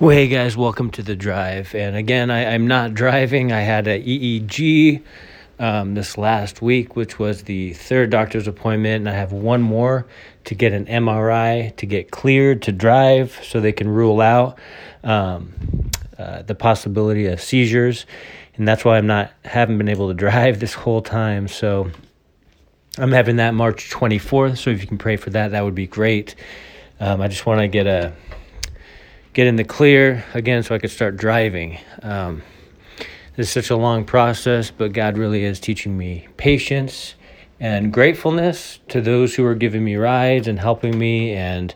Well, hey guys, welcome to the drive. And again, I, am not driving. I had a EEG um, this last week, which was the third doctor's appointment, and I have one more to get an MRI to get cleared to drive, so they can rule out um, uh, the possibility of seizures. And that's why I'm not haven't been able to drive this whole time. So I'm having that March 24th. So if you can pray for that, that would be great. Um, I just want to get a get in the clear again so I could start driving. Um, this is such a long process, but God really is teaching me patience and gratefulness to those who are giving me rides and helping me and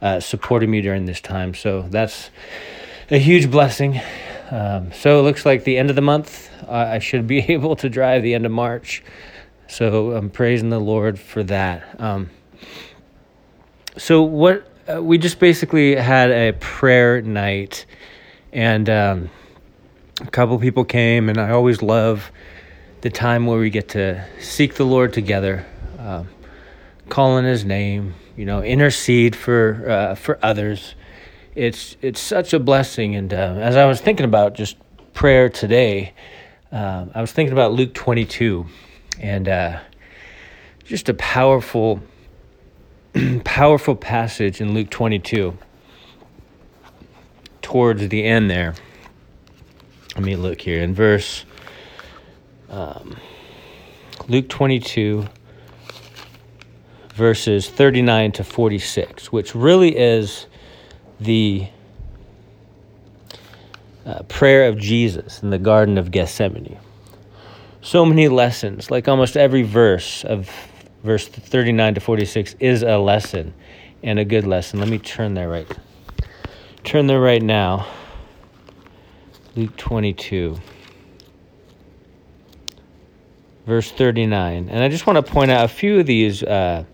uh, supporting me during this time. So that's a huge blessing. Um, so it looks like the end of the month, uh, I should be able to drive the end of March. So I'm praising the Lord for that. Um, so what uh, we just basically had a prayer night, and um, a couple people came, and I always love the time where we get to seek the Lord together, uh, call His name, you know, intercede for uh, for others. It's it's such a blessing, and uh, as I was thinking about just prayer today, um, I was thinking about Luke twenty two, and uh, just a powerful powerful passage in Luke 22 towards the end there. Let me look here in verse um, Luke 22 verses 39 to 46, which really is the uh, prayer of Jesus in the Garden of Gethsemane. So many lessons, like almost every verse of verse 39 to 46 is a lesson and a good lesson. Let me turn there right. Turn there right now. Luke 22. Verse 39. And I just want to point out a few of these uh,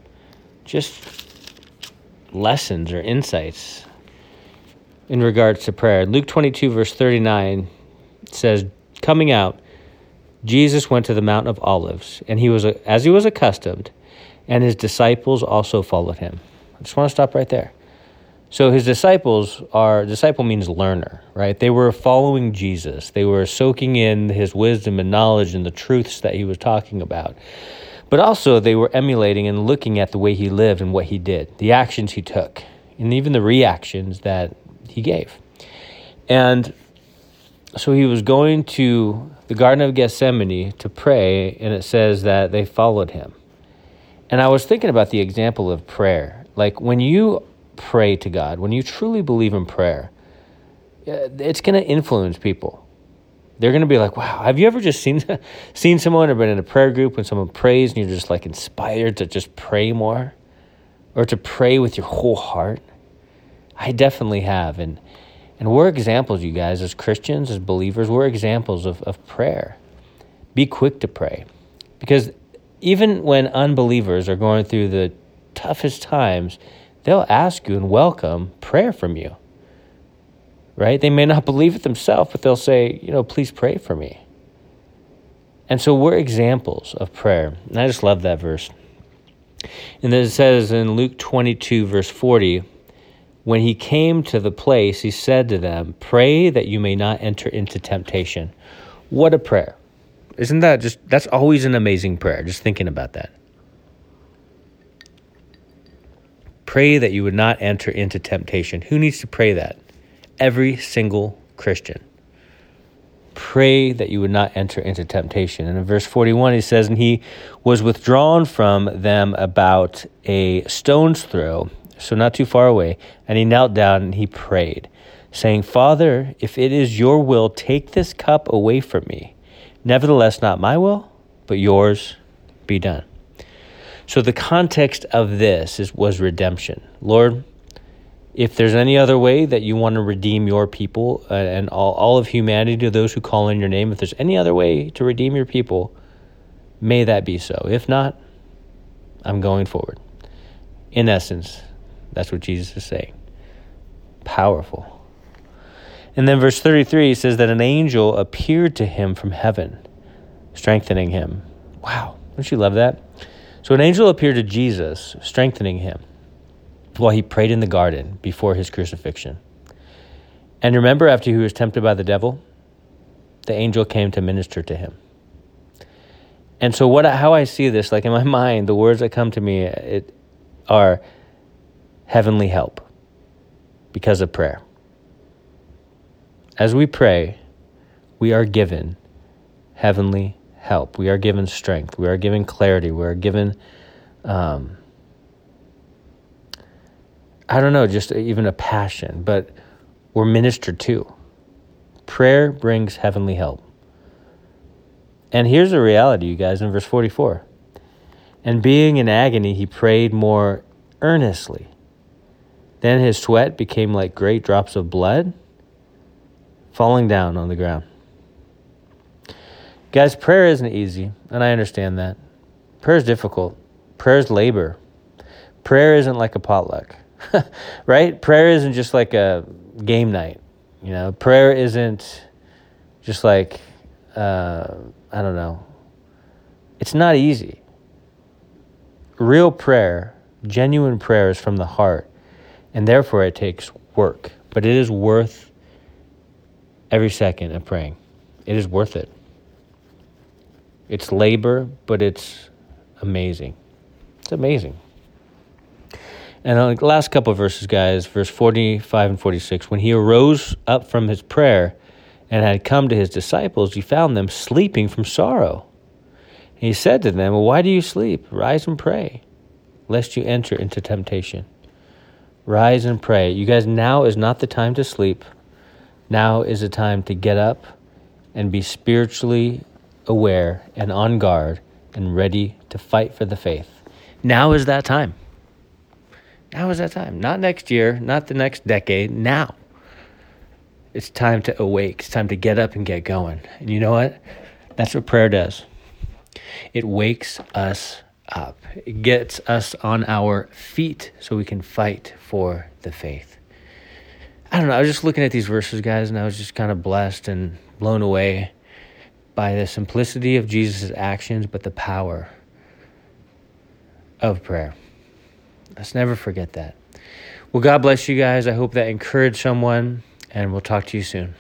just lessons or insights in regards to prayer. Luke 22, verse 39 says, Coming out, Jesus went to the Mount of Olives, and he was, as he was accustomed, and his disciples also followed him. I just want to stop right there. So his disciples are disciple means learner, right? They were following Jesus. They were soaking in his wisdom and knowledge and the truths that he was talking about. But also they were emulating and looking at the way he lived and what he did, the actions he took, and even the reactions that he gave. And so he was going to the Garden of Gethsemane to pray, and it says that they followed him. And I was thinking about the example of prayer. Like when you pray to God, when you truly believe in prayer, uh, it's going to influence people. They're going to be like, "Wow, have you ever just seen seen someone or been in a prayer group when someone prays and you're just like inspired to just pray more or to pray with your whole heart?" I definitely have and and we're examples, you guys, as Christians, as believers, we're examples of, of prayer. Be quick to pray. Because even when unbelievers are going through the toughest times, they'll ask you and welcome prayer from you. Right? They may not believe it themselves, but they'll say, you know, please pray for me. And so we're examples of prayer. And I just love that verse. And then it says in Luke 22, verse 40, when he came to the place, he said to them, Pray that you may not enter into temptation. What a prayer. Isn't that just, that's always an amazing prayer, just thinking about that. Pray that you would not enter into temptation. Who needs to pray that? Every single Christian. Pray that you would not enter into temptation. And in verse 41, he says, And he was withdrawn from them about a stone's throw, so not too far away. And he knelt down and he prayed, saying, Father, if it is your will, take this cup away from me. Nevertheless, not my will, but yours be done. So the context of this is, was redemption. Lord, if there's any other way that you want to redeem your people uh, and all, all of humanity to those who call in your name, if there's any other way to redeem your people, may that be so. If not, I'm going forward. In essence, that's what Jesus is saying. Powerful. And then verse 33 says that an angel appeared to him from heaven, strengthening him. Wow, don't you love that? So an angel appeared to Jesus, strengthening him while he prayed in the garden before his crucifixion. And remember, after he was tempted by the devil, the angel came to minister to him. And so, what how I see this, like in my mind, the words that come to me it, are heavenly help because of prayer. As we pray, we are given heavenly help. We are given strength. We are given clarity. We are given, um, I don't know, just even a passion, but we're ministered to. Prayer brings heavenly help. And here's the reality, you guys, in verse 44. And being in agony, he prayed more earnestly. Then his sweat became like great drops of blood falling down on the ground. Guys, prayer isn't easy, and I understand that. Prayer is difficult. Prayer is labor. Prayer isn't like a potluck, right? Prayer isn't just like a game night. You know, prayer isn't just like, uh, I don't know. It's not easy. Real prayer, genuine prayer is from the heart, and therefore it takes work, but it is worth every second of praying. It is worth it. It's labor, but it's amazing. It's amazing. And uh, on the last couple verses, guys, verse 45 and 46, when he arose up from his prayer and had come to his disciples, he found them sleeping from sorrow. And he said to them, well, Why do you sleep? Rise and pray, lest you enter into temptation. Rise and pray. You guys, now is not the time to sleep. Now is the time to get up and be spiritually aware and on guard and ready to fight for the faith. Now is that time. Now is that time. Not next year, not the next decade. Now. It's time to awake. It's time to get up and get going. And you know what? That's what prayer does. It wakes us up, it gets us on our feet so we can fight for the faith. I don't know. I was just looking at these verses, guys, and I was just kind of blessed and blown away by the simplicity of Jesus' actions, but the power of prayer. Let's never forget that. Well, God bless you guys. I hope that encouraged someone, and we'll talk to you soon.